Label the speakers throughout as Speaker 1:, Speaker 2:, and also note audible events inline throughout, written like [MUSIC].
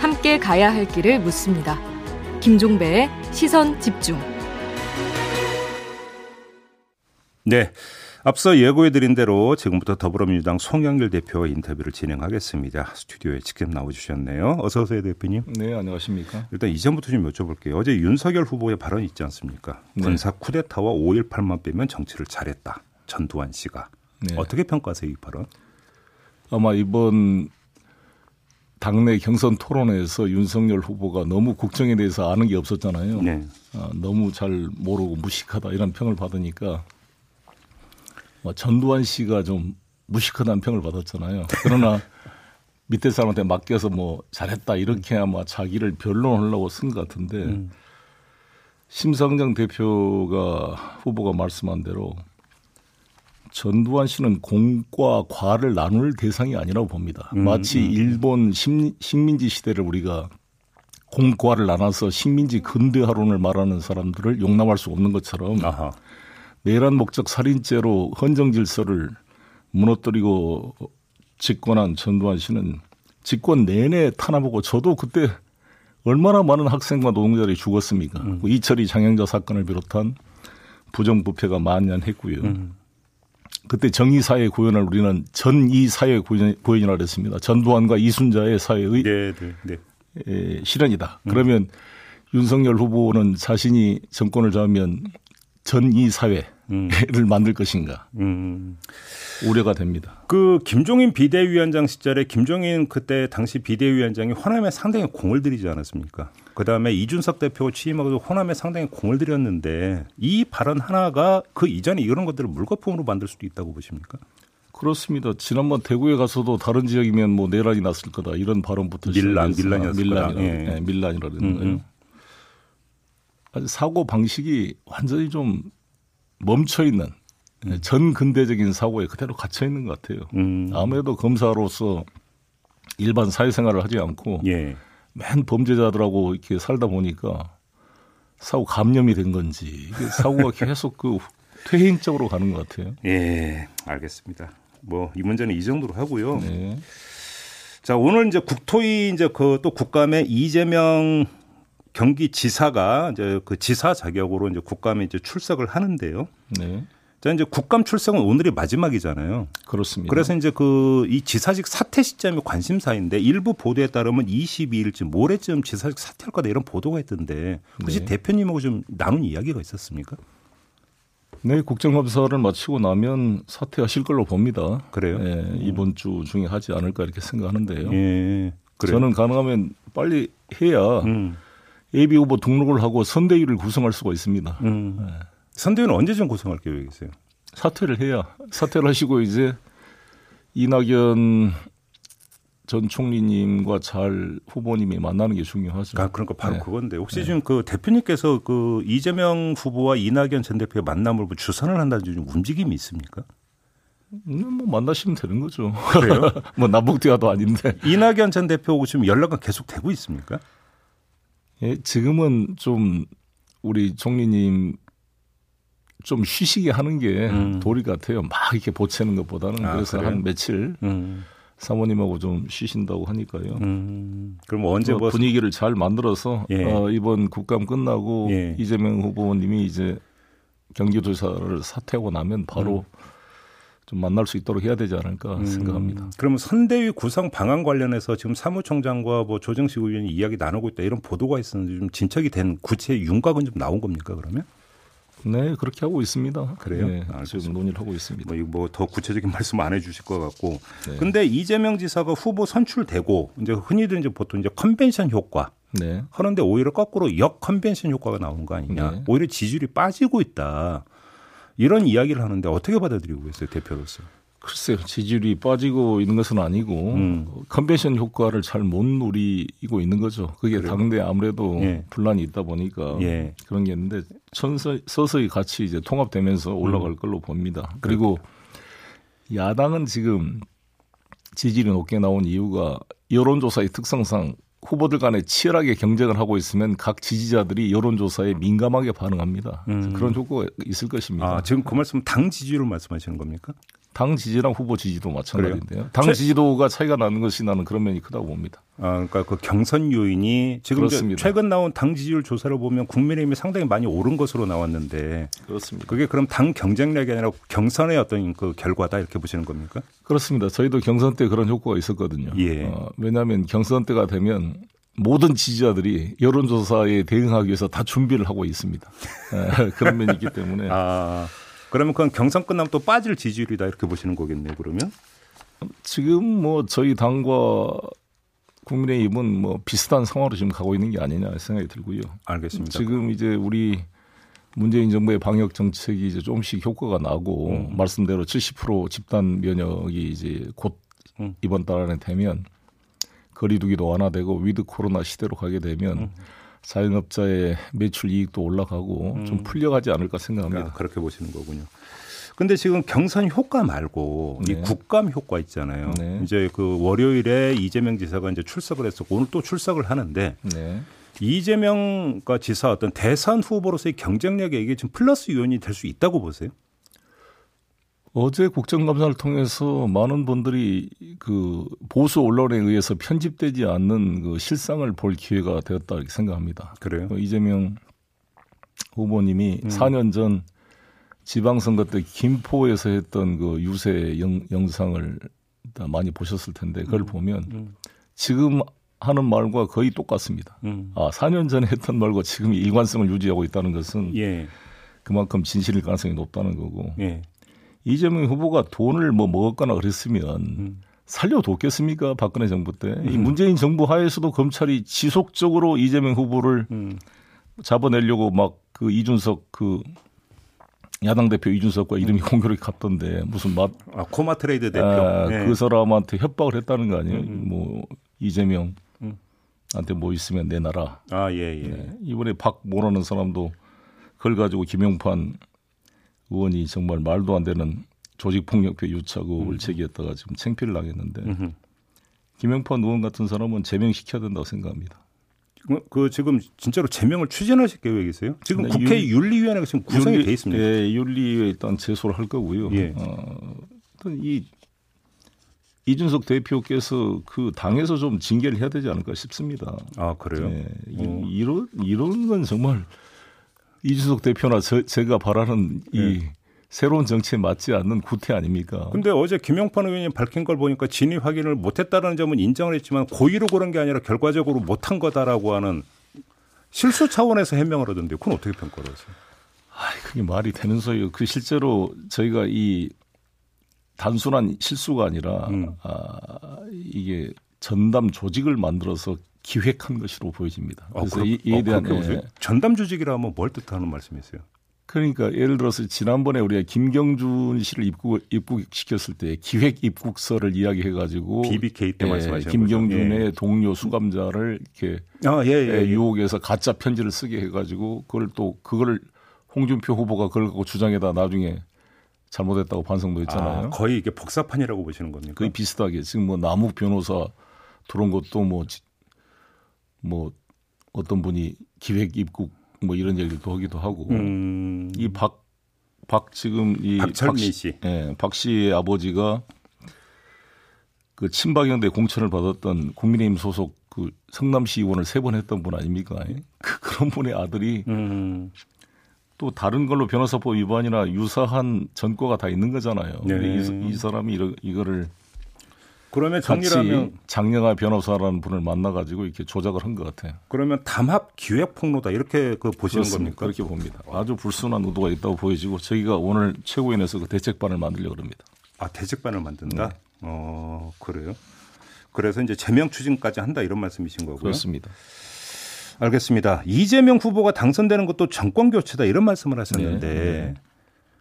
Speaker 1: 함께 가야 할 길을 묻습니다. 김종배의 시선 집중.
Speaker 2: 네. 앞서 예고해드린 대로 지금부터 더불어민주당 송영길 대표와 인터뷰를 진행하겠습니다. 스튜디오에 직접 나와주셨네요. 어서 오세요, 대표님.
Speaker 3: 네, 안녕하십니까.
Speaker 2: 일단 이전부터 좀 여쭤볼게요. 어제 윤석열 후보의 발언이 있지 않습니까? 네. 군사 쿠데타와 5.18만 빼면 정치를 잘했다. 전두환 씨가. 네. 어떻게 평가하세요, 이 발언?
Speaker 3: 아마 이번 당내 경선 토론에서 윤석열 후보가 너무 국정에 대해서 아는 게 없었잖아요. 네. 아, 너무 잘 모르고 무식하다 이런 평을 받으니까 뭐 전두환 씨가 좀 무식하다는 평을 받았잖아요. 그러나 [LAUGHS] 밑에 사람한테 맡겨서 뭐 잘했다 이렇게 아마 자기를 변론하려고 쓴 것 같은데 음. 심상정 대표가 후보가 말씀한 대로 전두환 씨는 공과 과를 나눌 대상이 아니라고 봅니다. 음, 마치 음. 일본 식, 식민지 시대를 우리가 공과를 나눠서 식민지 근대화론을 말하는 사람들을 용납할 수 없는 것처럼 아하. 내란 목적 살인죄로 헌정 질서를 무너뜨리고 집권한 전두환 씨는 집권 내내 탄압하고 저도 그때 얼마나 많은 학생과 노동자들이 죽었습니까? 음. 그 이철이 장영자 사건을 비롯한 부정부패가 만연했고요. 음. 그때 정의사회 구현을 우리는 전이사회 구현이라고 했습니다. 전두환과 이순자의 사회의 네, 네, 네. 실현이다. 음. 그러면 윤석열 후보는 자신이 정권을 잡으면 전이 사회 를 음. [LAUGHS] 만들 것인가 음. 우려가 됩니다.
Speaker 2: 그 김종인 비대위원장 시절에 김종인 그때 당시 비대위원장이 호남에 상당히 공을 들이지 않았습니까? 그 다음에 이준석 대표가 취임하고도 호남에 상당히 공을 들였는데 이 발언 하나가 그 이전에 이런 것들을 물거품으로 만들 수도 있다고 보십니까?
Speaker 3: 그렇습니다. 지난번 대구에 가서도 다른 지역이면 뭐 내란이 났을 거다 이런 발언부터
Speaker 2: 밀란 밀란이었을
Speaker 3: 밀란이라, 예. 네, 밀란이라는 음, 거예요. 음. 사고 방식이 완전히 좀 멈춰 있는 음. 전 근대적인 사고에 그대로 갇혀 있는 것 같아요. 음. 아무래도 검사로서 일반 사회생활을 하지 않고 예. 맨 범죄자들하고 이렇게 살다 보니까 사고 감염이 된 건지 사고가 계속 그 퇴행적으로 가는 것 같아요.
Speaker 2: 예, 알겠습니다. 뭐 이 문제는 이 정도로 하고요. 네. 자 오늘 이제 국토위 이제 그 또 국감에 이재명 경기지사가 이제 그 지사 자격으로 이제 국감에 이제 출석을 하는데요. 네. 자 이제 국감 출석은 오늘이 마지막이잖아요.
Speaker 3: 그렇습니다.
Speaker 2: 그래서 이제 그 이 지사직 사퇴 시점이 관심사인데 일부 보도에 따르면 22일쯤 모레쯤 지사직 사퇴할 거다 이런 보도가 있던데 혹시 네. 대표님하고 좀 나눈 이야기가 있었습니까?
Speaker 3: 네, 국정감사를 마치고 나면 사퇴하실 걸로 봅니다.
Speaker 2: 그래요?
Speaker 3: 네, 이번 주 중에 하지 않을까 이렇게 생각하는데요. 예, 그래요? 저는 가능하면 빨리 해야 음. 예비 후보 등록을 하고 선대위를 구성할 수가 있습니다. 음. 네.
Speaker 2: 선대위는 언제쯤 구성할 계획이세요?
Speaker 3: 사퇴를 해야 사퇴를 하시고 이제 이낙연 전 총리님과 잘 후보님이 만나는 게 중요하죠.
Speaker 2: 아, 그러니까 바로 네. 그건데 혹시 네. 지금 그 대표님께서 그 이재명 후보와 이낙연 전 대표의 만남을 뭐 주선을 한다는 좀 움직임이 있습니까?
Speaker 3: 음, 뭐 만나시면 되는 거죠. 그래요? [LAUGHS] 뭐 남북 대화도 아닌데.
Speaker 2: 이낙연 전 대표하고 지금 연락은 계속 되고 있습니까?
Speaker 3: 예, 지금은 좀 우리 총리님 좀 쉬시게 하는 게 음. 도리 같아요. 막 이렇게 보채는 것보다는 아, 그래서 그래요? 한 며칠 음. 사모님하고 좀 쉬신다고 하니까요. 음.
Speaker 2: 그럼 언제 뭐
Speaker 3: 분위기를 잘 만들어서 예. 어, 이번 국감 끝나고 예. 이재명 후보님이 이제 경기도사를 사퇴하고 나면 바로 음. 좀 만날 수 있도록 해야 되지 않을까 음, 생각합니다.
Speaker 2: 그러면 선대위 구성 방안 관련해서 지금 사무총장과 뭐 조정식 의원이 이야기 나누고 있다 이런 보도가 있었는데 좀 진척이 된 구체 윤곽은 좀 나온 겁니까 그러면?
Speaker 3: 네, 그렇게 하고 있습니다.
Speaker 2: 그래요? 네,
Speaker 3: 지금 논의를 하고 있습니다.
Speaker 2: 뭐더 뭐 구체적인 [LAUGHS] 말씀 안 해주실 것 같고. 네. 근데 이재명 지사가 후보 선출되고 이제 흔히들 이제 보통 이제 컨벤션 효과. 네. 하는데 오히려 거꾸로 역 컨벤션 효과가 나오는 거 아니냐. 네. 오히려 지지율이 빠지고 있다. 이런 이야기를 하는데 어떻게 받아들이고 계세요 대표로서?
Speaker 3: 글쎄요 지지율이 빠지고 있는 것은 아니고 음. 컨벤션 효과를 잘 못 누리고 있는 거죠. 그게 그래요? 당대 아무래도 예. 분란이 있다 보니까 예. 그런 게 있는데 천서, 서서히 같이 이제 통합되면서 올라갈 음. 걸로 봅니다. 그리고 야당은 지금 지지율이 높게 나온 이유가 여론조사의 특성상 후보들 간에 치열하게 경쟁을 하고 있으면 각 지지자들이 여론조사에 민감하게 반응합니다. 음. 그런 효과가 있을 것입니다.
Speaker 2: 아, 지금 그 말씀 당 지지율을 말씀하시는 겁니까?
Speaker 3: 당 지지랑 후보 지지도 마찬가지인데요. 그래요? 당 지지도가 차이가 나는 것이 나는 그런 면이 크다고 봅니다.
Speaker 2: 아, 그러니까 그 경선 요인이 지금 최근 나온 당 지지율 조사를 보면 국민의힘이 상당히 많이 오른 것으로 나왔는데
Speaker 3: 그렇습니다.
Speaker 2: 그게 그럼 당 경쟁력이 아니라 경선의 어떤 그 결과다 이렇게 보시는 겁니까?
Speaker 3: 그렇습니다. 저희도 경선 때 그런 효과가 있었거든요.
Speaker 2: 예.
Speaker 3: 어, 왜냐하면 경선 때가 되면 모든 지지자들이 여론조사에 대응하기 위해서 다 준비를 하고 있습니다. [LAUGHS] 예, 그런 면이 있기 때문에.
Speaker 2: 아. 그러면 그건 경선 끝나면 또 빠질 지지율이다 이렇게 보시는 거겠네요. 그러면
Speaker 3: 지금 뭐 저희 당과 국민의힘은 뭐 비슷한 상황으로 지금 가고 있는 게 아니냐 생각이 들고요.
Speaker 2: 알겠습니다.
Speaker 3: 지금 이제 우리 문재인 정부의 방역 정책이 이제 조금씩 효과가 나고 음. 말씀대로 70% 집단 면역이 이제 곧 음. 이번 달 안에 되면 거리두기도 완화되고 with 코로나 시대로 가게 되면 음. 자영업자의 매출 이익도 올라가고 음. 좀 풀려가지 않을까 생각합니다. 아,
Speaker 2: 그렇게 보시는 거군요. 근데 지금 경선 효과 말고 네. 이 국감 효과 있잖아요. 네. 이제 그 월요일에 이재명 지사가 이제 출석을 했었고 오늘 또 출석을 하는데 네. 이재명과 지사 어떤 대선 후보로서의 경쟁력에 이게 좀 플러스 요인이 될 수 있다고 보세요?
Speaker 3: 어제 국정감사를 통해서 많은 분들이 그 보수 언론에 의해서 편집되지 않는 그 실상을 볼 기회가 되었다 이렇게 생각합니다.
Speaker 2: 그래요?
Speaker 3: 그 이재명 후보님이 음. 4년 전 지방선거 때 김포에서 했던 그 유세 영, 영상을 많이 보셨을 텐데 그걸 음. 보면 음. 지금 하는 말과 거의 똑같습니다. 음. 아, 4년 전에 했던 말과 지금 일관성을 유지하고 있다는 것은 예. 그만큼 진실일 가능성이 높다는 거고 예. 이재명 후보가 돈을 뭐 먹었거나 그랬으면 음. 살려뒀겠습니까? 박근혜 정부 때. 음. 이 문재인 정부 하에서도 검찰이 지속적으로 이재명 후보를 음. 잡아내려고 막 그 이준석 그 야당 대표 이준석과 이름이 음. 공교롭게 같던데 무슨 맛
Speaker 2: 아, 코마 트레이드 대표
Speaker 3: 아, 네. 그 사람한테 협박을 했다는 거 아니에요? 음. 음. 뭐 이재명 한테 뭐 있으면 내놔라.
Speaker 2: 아, 예, 예.
Speaker 3: 네. 이번에 박모라는 사람도 그걸 가지고 김용판 의원이 정말 말도 안 되는 조직폭력배 유착 의혹을 음. 제기했다가 지금 챙피를 당했는데 음흠. 김영판 의원 같은 사람은 제명시켜야 된다고 생각합니다.
Speaker 2: 그, 그 지금 진짜로 제명을 추진하실 계획이세요? 지금 네, 국회 윤, 리 위원회가 지금 구성이 윤리, 돼 있습니다.
Speaker 3: 예, 윤리위에 일단 제소를 할 거고요. 예. 어, 이 이준석 대표께서 그 당에서 좀 징계를 해야 되지 않을까 싶습니다.
Speaker 2: 아 그래요?
Speaker 3: 예, 어. 이런 이런 건 정말 이준석 대표나 저, 제가 바라는 이 네. 새로운 정치에 맞지 않는 구태 아닙니까?
Speaker 2: 근데 어제 김영판 의원이 밝힌 걸 보니까 진위 확인을 못했다는 점은 인정을 했지만 고의로 그런 게 아니라 결과적으로 못한 거다라고 하는 실수 차원에서 해명을 하던데 그건 어떻게 평가를 하세요?
Speaker 3: 아, 그게 말이 되는 소리예요. 그 실제로 저희가 이 단순한 실수가 아니라 음. 아, 이게 전담 조직을 만들어서 기획한 것으로 보여집니다.
Speaker 2: 아, 그래서 어, 이, 이에 대한 어, 예. 전담 조직이라면 뭘 뜻하는 말씀이세요?
Speaker 3: 그러니까 예를 들어서 지난번에 우리가 김경준 씨를 입국 입국시켰을 때 기획 입국서를 이야기해 가지고
Speaker 2: BBK 때 예, 말씀하신
Speaker 3: 김경준의 예. 동료 수감자를 이렇게 아, 예, 예, 예, 유혹해서 가짜 편지를 쓰게 해 가지고 그걸 또 그걸 홍준표 후보가 그걸 갖고 주장에다 나중에 잘못했다고 반성도 했잖아요.
Speaker 2: 아, 거의 이게 복사판이라고 보시는 겁니까?
Speaker 3: 거의 비슷하게 지금 뭐 남욱 변호사 들어온 것도 뭐 뭐 어떤 분이 기획 입국 뭐 이런 얘기도 하기도 하고 음. 이박 박 지금 이
Speaker 2: 박철미 씨,
Speaker 3: 예, 박 씨의 아버지가 그 친박연대 공천을 받았던 국민의힘 소속 그 성남시 의원을 세 번 했던 분 아닙니까? 그, 그런 분의 아들이 음. 또 다른 걸로 변호사법 위반이나 유사한 전과가 다 있는 거잖아요. 네. 이, 이 사람이 이러, 이거를
Speaker 2: 그러면 정리라면
Speaker 3: 장영아 변호사라는 분을 만나가지고 이렇게 조작을 한 것 같아요.
Speaker 2: 그러면 담합 기획 폭로다 이렇게 그 보시는 그렇습니다.
Speaker 3: 겁니까? 그렇게 봅니다. 아주 불순한 의도가 있다고 보여지고 저희가 오늘 최고위원회에서 그 대책반을 만들려고 합니다.
Speaker 2: 아 대책반을 만든다? 네. 어 그래요? 그래서 이제 제명 추진까지 한다 이런 말씀이신 거고요.
Speaker 3: 그렇습니다.
Speaker 2: 알겠습니다. 이재명 후보가 당선되는 것도 정권 교체다 이런 말씀을 하셨는데 네. 네.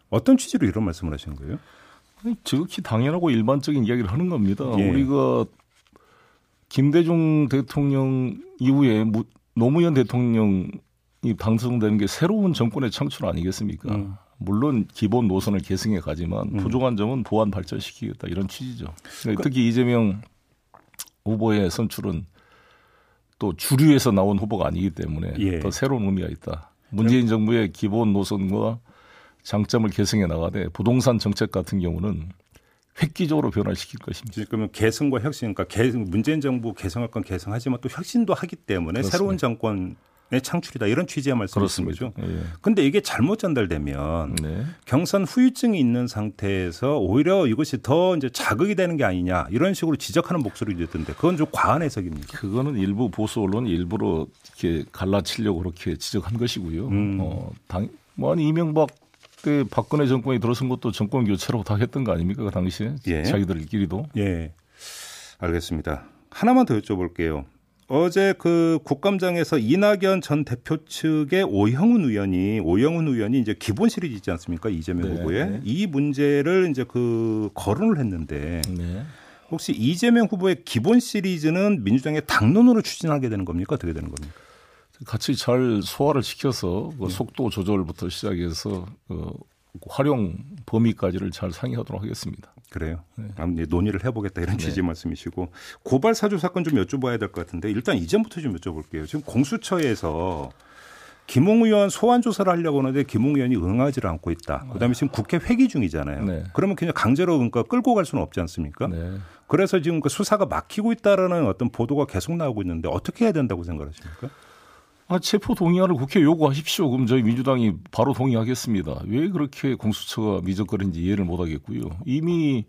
Speaker 2: 어떤 취지로 이런 말씀을 하시는 거예요?
Speaker 3: 지극히 당연하고 일반적인 이야기를 하는 겁니다. 예. 우리가 김대중 대통령 이후에 노무현 대통령이 당선되는 게 새로운 정권의 창출 아니겠습니까? 음. 물론 기본 노선을 계승해 가지만 음. 부족한 점은 보완 발전시키겠다 이런 취지죠. 그러니까 특히 이재명 후보의 선출은 또 주류에서 나온 후보가 아니기 때문에 예. 더 새로운 의미가 있다. 문재인 정부의 기본 노선과 장점을 계승해 나가되 부동산 정책 같은 경우는 획기적으로 변화시킬 것입니다.
Speaker 2: 그러면 개성과 혁신, 그러니까 개성, 문재인 정부 개성할 건 개성하지만 또 혁신도 하기 때문에 그렇습니다. 새로운 정권 창출이다 이런 취지의 말씀이신 거죠. 그런데 예. 이게 잘못 전달되면 네. 경선 후유증이 있는 상태에서 오히려 이것이 더 이제 자극이 되는 게 아니냐 이런 식으로 지적하는 목소리도 있던데 그건 좀 과한 해석입니다.
Speaker 3: 그거는 일부 보수 언론 일부러 이렇게 갈라치려고 그렇게 지적한 것이고요. 음. 어, 당, 뭐 아니 이명박 때 박근혜 정권이 들어선 것도 정권 교체로 다 했던 거 아닙니까 그 당시에 예. 자기들끼리도.
Speaker 2: 예, 알겠습니다. 하나만 더 여쭤볼게요. 어제 그 국감장에서 이낙연 전 대표 측의 오영훈 의원이 오영훈 의원이 이제 기본 시리즈 있지 않습니까 이재명 네, 후보의 네. 이 문제를 이제 그 거론을 했는데 네. 혹시 이재명 후보의 기본 시리즈는 민주당의 당론으로 추진하게 되는 겁니까 어떻게 되는 겁니까?
Speaker 3: 같이 잘 소화를 시켜서 그 네. 속도 조절부터 시작해서 그 활용 범위까지를 잘 상의하도록 하겠습니다.
Speaker 2: 그래요. 네. 아무튼 논의를 해보겠다 이런 취지 네. 말씀이시고 고발 사주 사건 좀 여쭤봐야 될 것 같은데 일단 이전부터 좀 여쭤볼게요. 지금 공수처에서 김홍 의원 소환 조사를 하려고 하는데 김홍 의원이 응하지를 않고 있다. 그다음에 지금 국회 회기 중이잖아요. 네. 그러면 그냥 강제로 그러니까 끌고 갈 수는 없지 않습니까? 네. 그래서 지금 그 수사가 막히고 있다라는 어떤 보도가 계속 나오고 있는데 어떻게 해야 된다고 생각하십니까?
Speaker 3: 아, 체포 동의안을 국회 요구하십시오. 그럼 저희 민주당이 바로 동의하겠습니다. 왜 그렇게 공수처가 미적거리는지 이해를 못 하겠고요. 이미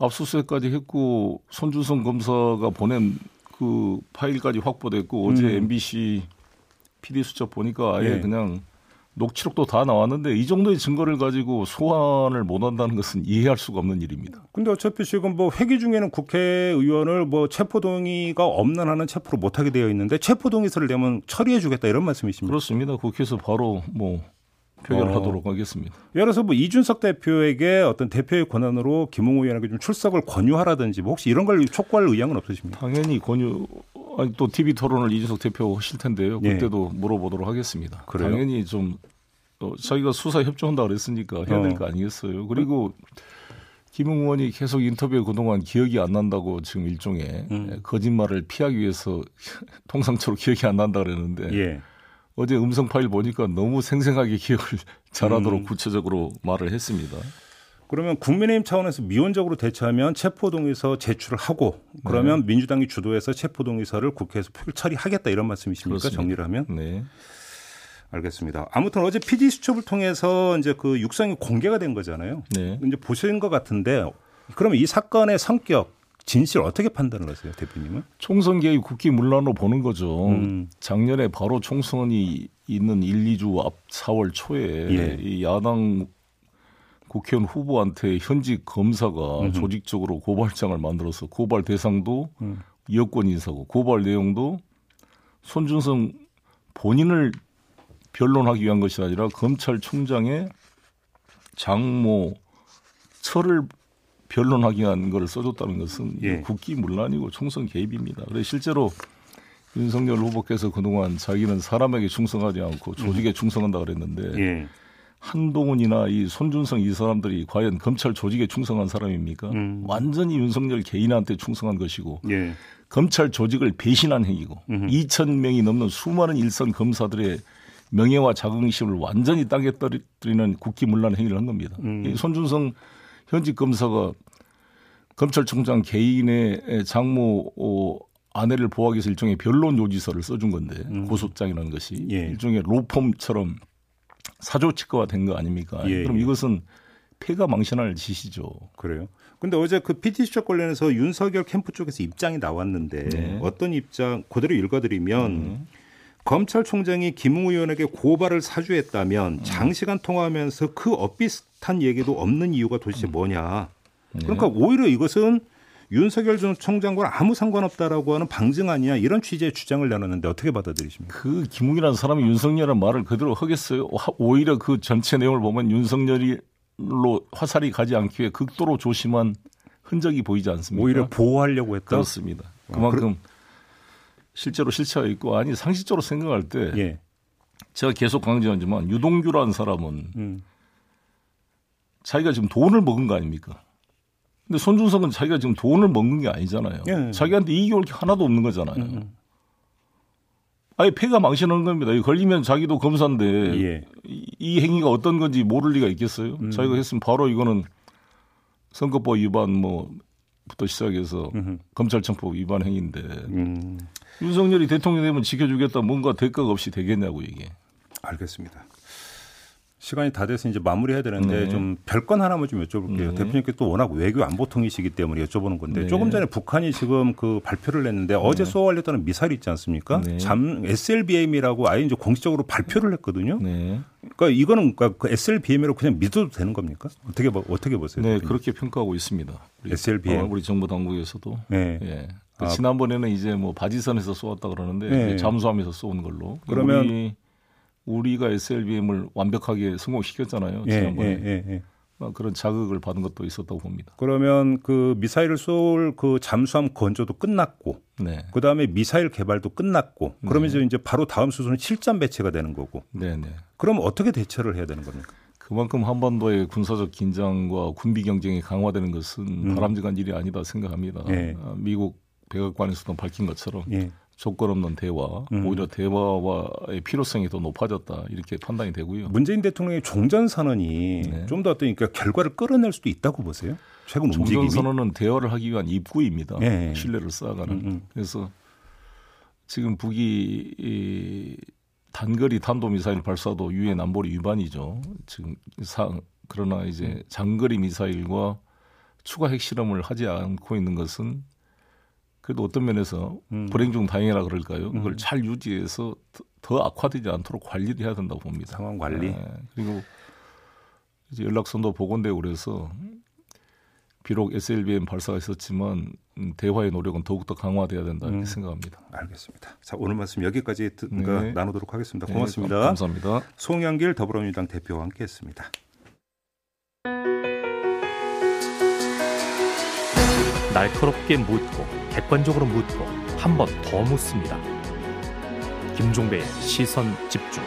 Speaker 3: 압수수색까지 했고 손준성 검사가 보낸 그 파일까지 확보됐고 어제 MBC 음. PD 수첩 보니까 아예 네. 그냥 녹취록도 다 나왔는데 이 정도의 증거를 가지고 소환을 못 한다는 것은 이해할 수가 없는 일입니다.
Speaker 2: 근데 어차피 지금 뭐 회기 중에는 국회의원을 뭐 체포 동의가 없는 한은 체포를 못 하게 되어 있는데 체포 동의서를 내면 처리해 주겠다 이런 말씀이십니까?
Speaker 3: 그렇습니다. 국회에서 바로 뭐 표결하도록 어. 하겠습니다.
Speaker 2: 예를 들어서 뭐 이준석 대표에게 어떤 대표의 권한으로 김웅 의원에게 좀 출석을 권유하라든지 뭐 혹시 이런 걸 촉구할 의향은 없으십니까?
Speaker 3: 당연히 권유 아니, 또 TV 토론을 이준석 대표 하실 텐데요. 예. 그때도 네. 물어보도록 하겠습니다. 그래요? 당연히 좀 어, 자기가 수사 협조한다 그랬으니까 해야 될거 어. 아니겠어요. 그리고 김웅 의원이 계속 인터뷰에 그동안 기억이 안 난다고 지금 일종의 음. 거짓말을 피하기 위해서 [LAUGHS] 통상적으로 기억이 안 난다 그랬는데 예. 어제 음성 파일 보니까 너무 생생하게 기억을 [LAUGHS] 잘하도록 음. 구체적으로 말을 했습니다.
Speaker 2: 그러면 국민의힘 차원에서 미온적으로 대처하면 체포동의서 제출을 하고 그러면 네. 민주당이 주도해서 체포동의서를 국회에서 처리하겠다 이런 말씀이십니까? 그렇습니다. 정리를 하면? 네. 알겠습니다. 아무튼 어제 PD 수첩을 통해서 이제 그 육성이 공개가 된 거잖아요. 네. 이제 보신 것 같은데 그러면 이 사건의 성격 진실 어떻게 판단을 하세요, 대표님은?
Speaker 3: 총선 개입 국기 문란으로 보는 거죠. 음. 작년에 바로 총선이 있는 1, 2주 앞 4월 초에 예. 이 야당 국회의원 후보한테 현직 검사가 음흠. 조직적으로 고발장을 만들어서 고발 대상도 음. 여권 인사고 고발 내용도 손준성 본인을 변론하기 위한 것이 아니라 검찰총장의 장모 철을 변론하기 위한 걸 써줬다는 것은 예. 국기문란이고 총선 개입입니다. 그래서 실제로 윤석열 후보께서 그동안 자기는 사람에게 충성하지 않고 조직에 음. 충성한다 그랬는데 예. 한동훈이나 이 손준성 이 사람들이 과연 검찰 조직에 충성한 사람입니까? 음. 완전히 윤석열 개인한테 충성한 것이고 예. 검찰 조직을 배신한 행위고 음. 2천 명이 넘는 수많은 일선 검사들의 명예와 자긍심을 완전히 땅에 떨어뜨리는 국기문란 행위를 한 겁니다. 음. 손준성 현직 검사가 검찰총장 개인의 장모 어, 아내를 보호하기 위해서 일종의 변론 요지서를 써준 건데 음. 고소장이라는 것이 예. 일종의 로펌처럼 사조치과가 된 거 아닙니까? 예. 그럼 예. 이것은 폐가 망신할 짓이죠.
Speaker 2: 그래요. 근데 어제 그 PT 수첩 관련해서 윤석열 캠프 쪽에서 입장이 나왔는데 네. 어떤 입장 그대로 읽어드리면 음. 검찰총장이 김웅 의원에게 고발을 사주했다면 음. 장시간 통화하면서 그 엇비슷한 얘기도 없는 이유가 도대체 음. 뭐냐. 네. 그러니까 오히려 이것은 윤석열 전 총장과 아무 상관없다라고 하는 방증 아니냐 이런 취지의 주장을 내놨는데 어떻게 받아들이십니까?
Speaker 3: 그 김웅이라는 사람이 윤석열이라는 말을 그대로 하겠어요. 오히려 그 전체 내용을 보면 윤석열이로 화살이 가지 않기 위해 극도로 조심한 흔적이 보이지 않습니까?
Speaker 2: 오히려 보호하려고 했다.
Speaker 3: 그렇습니다. 아, 그만큼 아, 실제로 실체가 있고 아니 상식적으로 생각할 때 예. 제가 계속 강조하지만 유동규라는 사람은 음. 자기가 지금 돈을 먹은 거 아닙니까? 근데 손준성은 자기가 지금 돈을 먹는 게 아니잖아요. 예. 자기한테 이익이 올 게 하나도 없는 거잖아요. 음. 음. 아예 폐가 망신하는 겁니다. 걸리면 자기도 검사인데 예. 이, 이, 행위가 어떤 건지 모를 리가 있겠어요? 음. 자기가 했으면 바로 이거는 선거법 위반 뭐부터 시작해서 음흠. 검찰청법 위반 행위인데 음. 윤석열이 대통령 되면 지켜주겠다 뭔가 대가가 없이 되겠냐고 이게.
Speaker 2: 알겠습니다. 시간이 다 돼서 이제 마무리해야 되는데 네. 좀 별건 하나만 좀 여쭤볼게요. 네. 대표님께 또 워낙 외교 안보통이시기 때문에 여쭤보는 건데 네. 조금 전에 북한이 지금 그 발표를 했는데 어제 네. 쏘아올렸다는 미사일 있지 않습니까? 네. 잠 SLBM이라고 아예 이제 공식적으로 발표를 했거든요. 네. 그러니까 이거는 그러니까 그 SLBM이라고 그냥 믿어도 되는 겁니까? 어떻게 어떻게 보세요?
Speaker 3: 네, 대표님? 그렇게 평가하고 있습니다.
Speaker 2: 우리, SLBM
Speaker 3: 어, 우리 정부 당국에서도. 네. 예. 그 아. 지난번에는 이제 뭐 바지선에서 쏘았다 그러는데 잠수함에서 쏘은 걸로.
Speaker 2: 그러면 우리
Speaker 3: 우리가 SLBM을 완벽하게 성공시켰잖아요. 예, 지난번에. 예, 예, 예. 그런 자극을 받은 것도 있었다고 봅니다.
Speaker 2: 그러면 그 미사일을 쏠 그 잠수함 건조도 끝났고, 네. 그 다음에 미사일 개발도 끝났고, 그러면 네. 이제 바로 다음 수순은 실전 배치가 되는 거고. 네, 네. 그럼 어떻게 대처를 해야 되는 겁니까?
Speaker 3: 그만큼 한반도의 군사적 긴장과 군비 경쟁이 강화되는 것은 음. 바람직한 일이 아니다 생각합니다. 예. 아, 미국 백악관에서도 밝힌 것처럼 예. 조건 없는 대화, 음. 오히려 대화와의 필요성이 더 높아졌다 이렇게 판단이 되고요.
Speaker 2: 문재인 대통령의 종전 선언이 네. 좀더 어떤 그러니까 결과를 끌어낼 수도 있다고 보세요. 최근
Speaker 3: 종전 움직임이. 선언은 대화를 하기 위한 입구입니다. 네. 신뢰를 쌓아가는. 음, 음. 그래서 지금 북이 이 단거리 탄도미사일 발사도 유엔 안보리 위반이죠. 지금 사, 그러나 이제 장거리 미사일과 추가 핵실험을 하지 않고 있는 것은 그래도 어떤 면에서 음. 불행 중 다행이라 그럴까요? 그걸 음. 잘 유지해서 더 악화되지 않도록 관리를 해야 된다고 봅니다.
Speaker 2: 상황 관리. 네.
Speaker 3: 그리고 이제 연락선도 복원되고 그래서 비록 SLBM 발사가 있었지만 음, 대화의 노력은 더욱더 강화돼야 된다 이렇게 음. 생각합니다.
Speaker 2: 알겠습니다. 자 오늘 말씀 여기까지 네. 나누도록 하겠습니다. 네, 고맙습니다. 네,
Speaker 3: 감사합니다.
Speaker 2: 송영길 더불어민주당 대표와 함께했습니다.
Speaker 4: 날카롭게 묻고 객관적으로 묻고 한 번 더 묻습니다. 김종배의 시선 집중.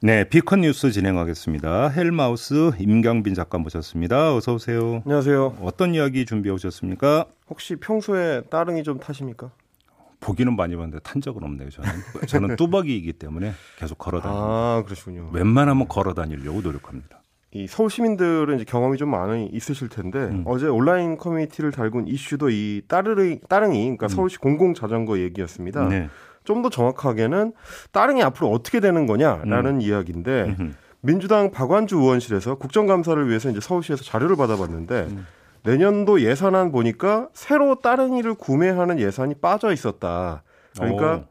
Speaker 2: 네, 비컨 뉴스 진행하겠습니다. 헬마우스 임경빈 작가 모셨습니다. 어서 오세요.
Speaker 5: 안녕하세요.
Speaker 2: 어떤 이야기 준비해 오셨습니까?
Speaker 5: 혹시 평소에 따릉이 좀 타십니까?
Speaker 2: 보기는 많이 봤는데 탄 적은 없네요. 저는 저는 뚜벅이이기 때문에 계속 걸어 다닙니다.
Speaker 5: 아 그러시군요.
Speaker 2: 웬만하면 걸어 다니려고 노력합니다.
Speaker 5: 이 서울 시민들은 이제 경험이 좀 많이 있으실 텐데 음. 어제 온라인 커뮤니티를 달군 이슈도 이 따르릉 따릉이 그러니까 음. 서울시 공공 자전거 얘기였습니다. 네. 좀더 정확하게는 따릉이 앞으로 어떻게 되는 거냐라는 음. 이야기인데 민주당 박완주 의원실에서 국정감사를 위해서 이제 서울시에서 자료를 받아봤는데 음. 내년도 예산안 보니까 새로 따릉이를 구매하는 예산이 빠져 있었다. 그러니까 오.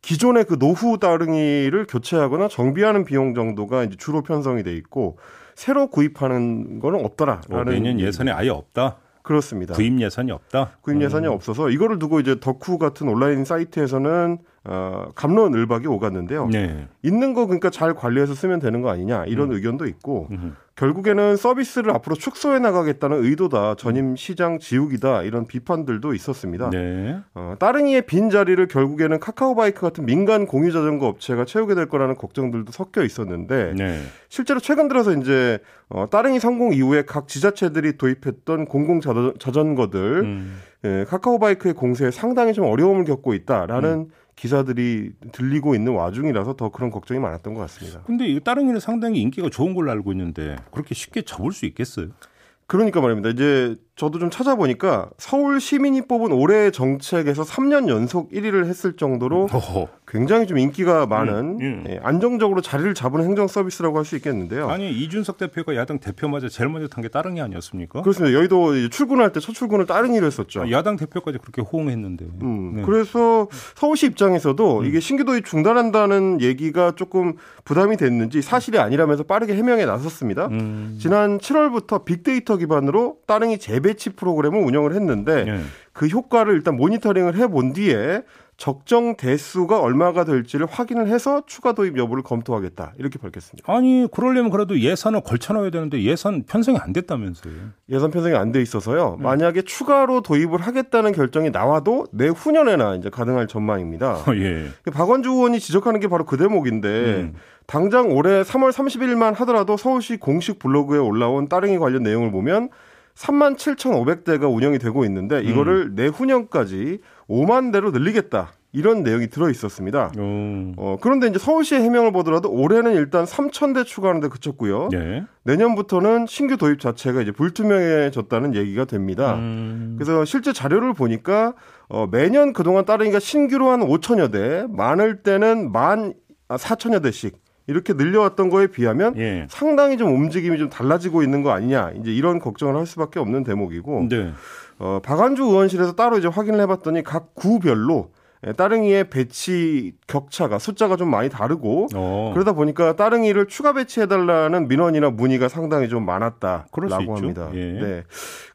Speaker 5: 기존의 그 노후 따릉이를 교체하거나 정비하는 비용 정도가 이제 주로 편성이 돼 있고 새로 구입하는 거는 없더라라는 어,
Speaker 2: 내년 예산이 아예 없다.
Speaker 5: 그렇습니다.
Speaker 2: 구입 예산이 없다.
Speaker 5: 구입 예산이 음. 없어서 이거를 두고 이제 덕후 같은 온라인 사이트에서는 어, 감론을박이 오갔는데요. 네. 있는 거 그러니까 잘 관리해서 쓰면 되는 거 아니냐 이런 음. 의견도 있고 음. 결국에는 서비스를 앞으로 축소해 나가겠다는 의도다 전임 시장 지우기다 이런 비판들도 있었습니다. 네. 어, 따릉이의 빈 자리를 결국에는 카카오바이크 같은 민간 공유 자전거 업체가 채우게 될 거라는 걱정들도 섞여 있었는데 네. 실제로 최근 들어서 이제 어, 따릉이 성공 이후에 각 지자체들이 도입했던 공공 자전거들 음. 예, 카카오바이크의 공세에 상당히 좀 어려움을 겪고 있다라는 음. 기사들이 들리고 있는 와중이라서 더 그런 걱정이 많았던 것 같습니다.
Speaker 2: 근데 이 따릉이는 상당히 인기가 좋은 걸로 알고 있는데 그렇게 쉽게 접을 수 있겠어요?
Speaker 5: 그러니까 말입니다. 이제 저도 좀 찾아보니까 서울 시민이 뽑은 올해 정책에서 3년 연속 1위를 했을 정도로 어허. 굉장히 좀 인기가 많은 음, 음. 예, 안정적으로 자리를 잡은 행정 서비스라고 할 수 있겠는데요.
Speaker 2: 아니 이준석 대표가 야당 대표마저 제일 먼저 탄 게 따릉이 아니었습니까?
Speaker 5: 그렇습니다. 여의도 출근할 때 첫 출근을 따릉이를 했었죠. 아,
Speaker 2: 야당 대표까지 그렇게 호응했는데.
Speaker 5: 음, 네. 그래서 서울시 입장에서도 음. 이게 신규 도입 중단한다는 얘기가 조금 부담이 됐는지 사실이 아니라면서 빠르게 해명에 나섰습니다. 음. 지난 7월부터 빅데이터 기반으로 따릉이 재 재배치 프로그램을 운영을 했는데 네. 그 효과를 일단 모니터링을 해본 뒤에 적정 대수가 얼마가 될지를 확인을 해서 추가 도입 여부를 검토하겠다 이렇게 밝혔습니다.
Speaker 2: 아니 그러려면 그래도 예산을 걸쳐놔야 되는데 예산 편성이 안 됐다면서요?
Speaker 5: 예산 편성이 안 돼 있어서요. 네. 만약에 추가로 도입을 하겠다는 결정이 나와도 내후년에나 이제 가능할 전망입니다. 예. 박원주 의원이 지적하는 게 바로 그 대목인데 음. 당장 올해 3월 30일만 하더라도 서울시 공식 블로그에 올라온 따릉이 관련 내용을 보면 3만 7,500대가 운영이 되고 있는데 이거를 음. 내후년까지 5만 대로 늘리겠다. 이런 내용이 들어 있었습니다. 음. 어, 그런데 이제 서울시의 해명을 보더라도 올해는 일단 3,000대 추가하는데 그쳤고요. 네. 내년부터는 신규 도입 자체가 이제 불투명해졌다는 얘기가 됩니다. 음. 그래서 실제 자료를 보니까 어, 매년 그동안 따릉이가 신규로 한 5천여 대, 많을 때는 만 4천여 아, 대씩 이렇게 늘려왔던 거에 비하면 예. 상당히 좀 움직임이 좀 달라지고 있는 거 아니냐 이제 이런 걱정을 할 수밖에 없는 대목이고 네. 어, 박안주 의원실에서 따로 이제 확인을 해봤더니 각 구별로 예, 따릉이의 배치 격차가 숫자가 좀 많이 다르고 어. 그러다 보니까 따릉이를 추가 배치해달라는 민원이나 문의가 상당히 좀 많았다라고 합니다. 예. 네.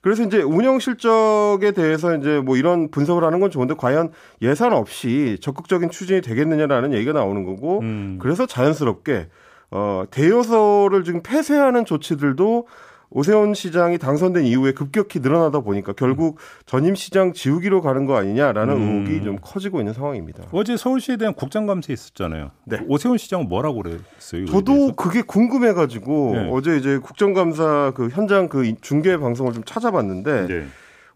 Speaker 5: 그래서 이제 운영 실적에 대해서 이제 뭐 이런 분석을 하는 건 좋은데 과연 예산 없이 적극적인 추진이 되겠느냐라는 얘기가 나오는 거고 음. 그래서 자연스럽게 어 대여소를 지금 폐쇄하는 조치들도 오세훈 시장이 당선된 이후에 급격히 늘어나다 보니까 결국 전임 시장 지우기로 가는 거 아니냐라는 음. 의혹이 좀 커지고 있는 상황입니다.
Speaker 2: 어제 서울시에 대한 국장감사 있었잖아요. 네. 오세훈 시장은 뭐라고 그랬어요?
Speaker 5: 저도 그게 궁금해가지고 네. 어제 이제 국정감사 그 현장 그 중계 방송을 좀 찾아봤는데 네.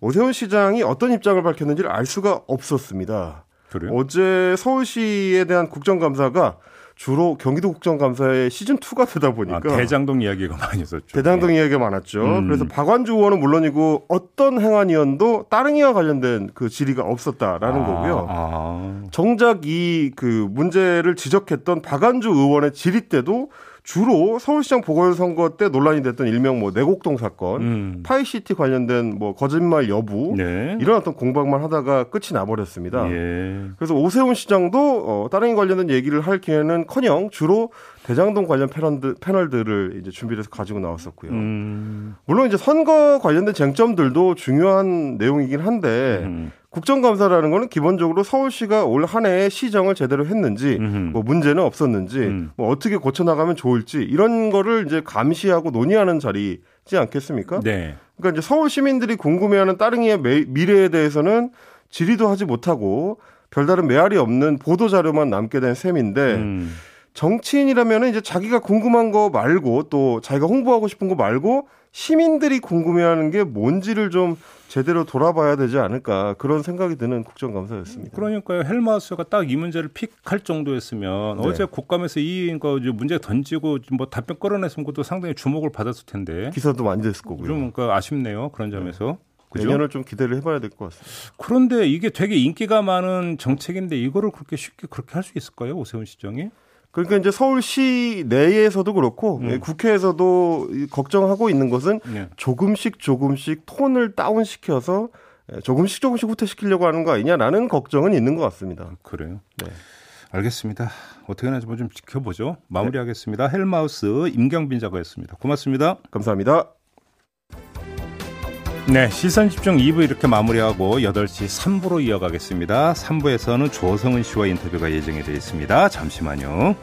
Speaker 5: 오세훈 시장이 어떤 입장을 밝혔는지를 알 수가 없었습니다. 그래요? 어제 서울시에 대한 국정감사가 주로 경기도 국정감사의 시즌 2가 되다 보니까 아,
Speaker 2: 대장동 이야기가 많이 있었죠.
Speaker 5: 대장동 네. 이야기가 많았죠. 음. 그래서 박완주 의원은 물론이고 어떤 행안위원도 따릉이와 관련된 그 질의가 없었다라는 아, 거고요. 아. 정작 이 그 문제를 지적했던 박완주 의원의 질의 때도 주로 서울시장 보궐선거 때 논란이 됐던 일명 뭐 내곡동 사건, 음. 파이시티 관련된 뭐 거짓말 여부 네. 이런 어떤 공방만 하다가 끝이 나버렸습니다. 예. 그래서 오세훈 시장도 어, 다른 관련된 얘기를 할 기회는커녕 주로 대장동 관련 패널들, 패널들을 이제 준비를 해서 가지고 나왔었고요. 음. 물론 이제 선거 관련된 쟁점들도 중요한 내용이긴 한데 음. 국정감사라는 거는 기본적으로 서울시가 올 한 해에 시정을 제대로 했는지, 음흠. 뭐 문제는 없었는지, 음. 뭐 어떻게 고쳐 나가면 좋을지 이런 거를 이제 감시하고 논의하는 자리지 않겠습니까? 네. 그러니까 이제 서울 시민들이 궁금해하는 따릉이의 미래에 대해서는 질의도 하지 못하고 별다른 메아리 없는 보도 자료만 남게 된 셈인데. 음. 정치인이라면 이제 자기가 궁금한 거 말고 또 자기가 홍보하고 싶은 거 말고 시민들이 궁금해하는 게 뭔지를 좀 제대로 돌아봐야 되지 않을까 그런 생각이 드는 국정감사였습니다.
Speaker 2: 그러니까요 헬마우스가 딱 이 문제를 픽할 정도였으면 네. 어제 국감에서 이거 문제 던지고 뭐 답변 끌어냈으면 것도 상당히 주목을 받았을 텐데
Speaker 5: 기사도 많이 됐을 거고요.
Speaker 2: 좀 그러니까 아쉽네요 그런 네. 점에서. 네.
Speaker 5: 그죠? 내년을 좀 기대를 해봐야 될 것 같습니다.
Speaker 2: 그런데 이게 되게 인기가 많은 정책인데 이거를 그렇게 쉽게 그렇게 할 수 있을까요, 오세훈 시장이?
Speaker 5: 그러니까 이제 서울시 내에서도 그렇고 음. 국회에서도 걱정하고 있는 것은 네. 조금씩 조금씩 톤을 다운시켜서 조금씩 조금씩 후퇴시키려고 하는 거 아니냐라는 걱정은 있는 것 같습니다.
Speaker 2: 그래요? 네. 알겠습니다. 어떻게 하나 좀 지켜보죠. 마무리하겠습니다. 네. 헬마우스 임경빈 작가였습니다. 고맙습니다.
Speaker 5: 감사합니다.
Speaker 2: 네, 시선 집중 2부 이렇게 마무리하고 8시 3부로 이어가겠습니다. 3부에서는 조성은 씨와 인터뷰가 예정이 되어 있습니다. 잠시만요.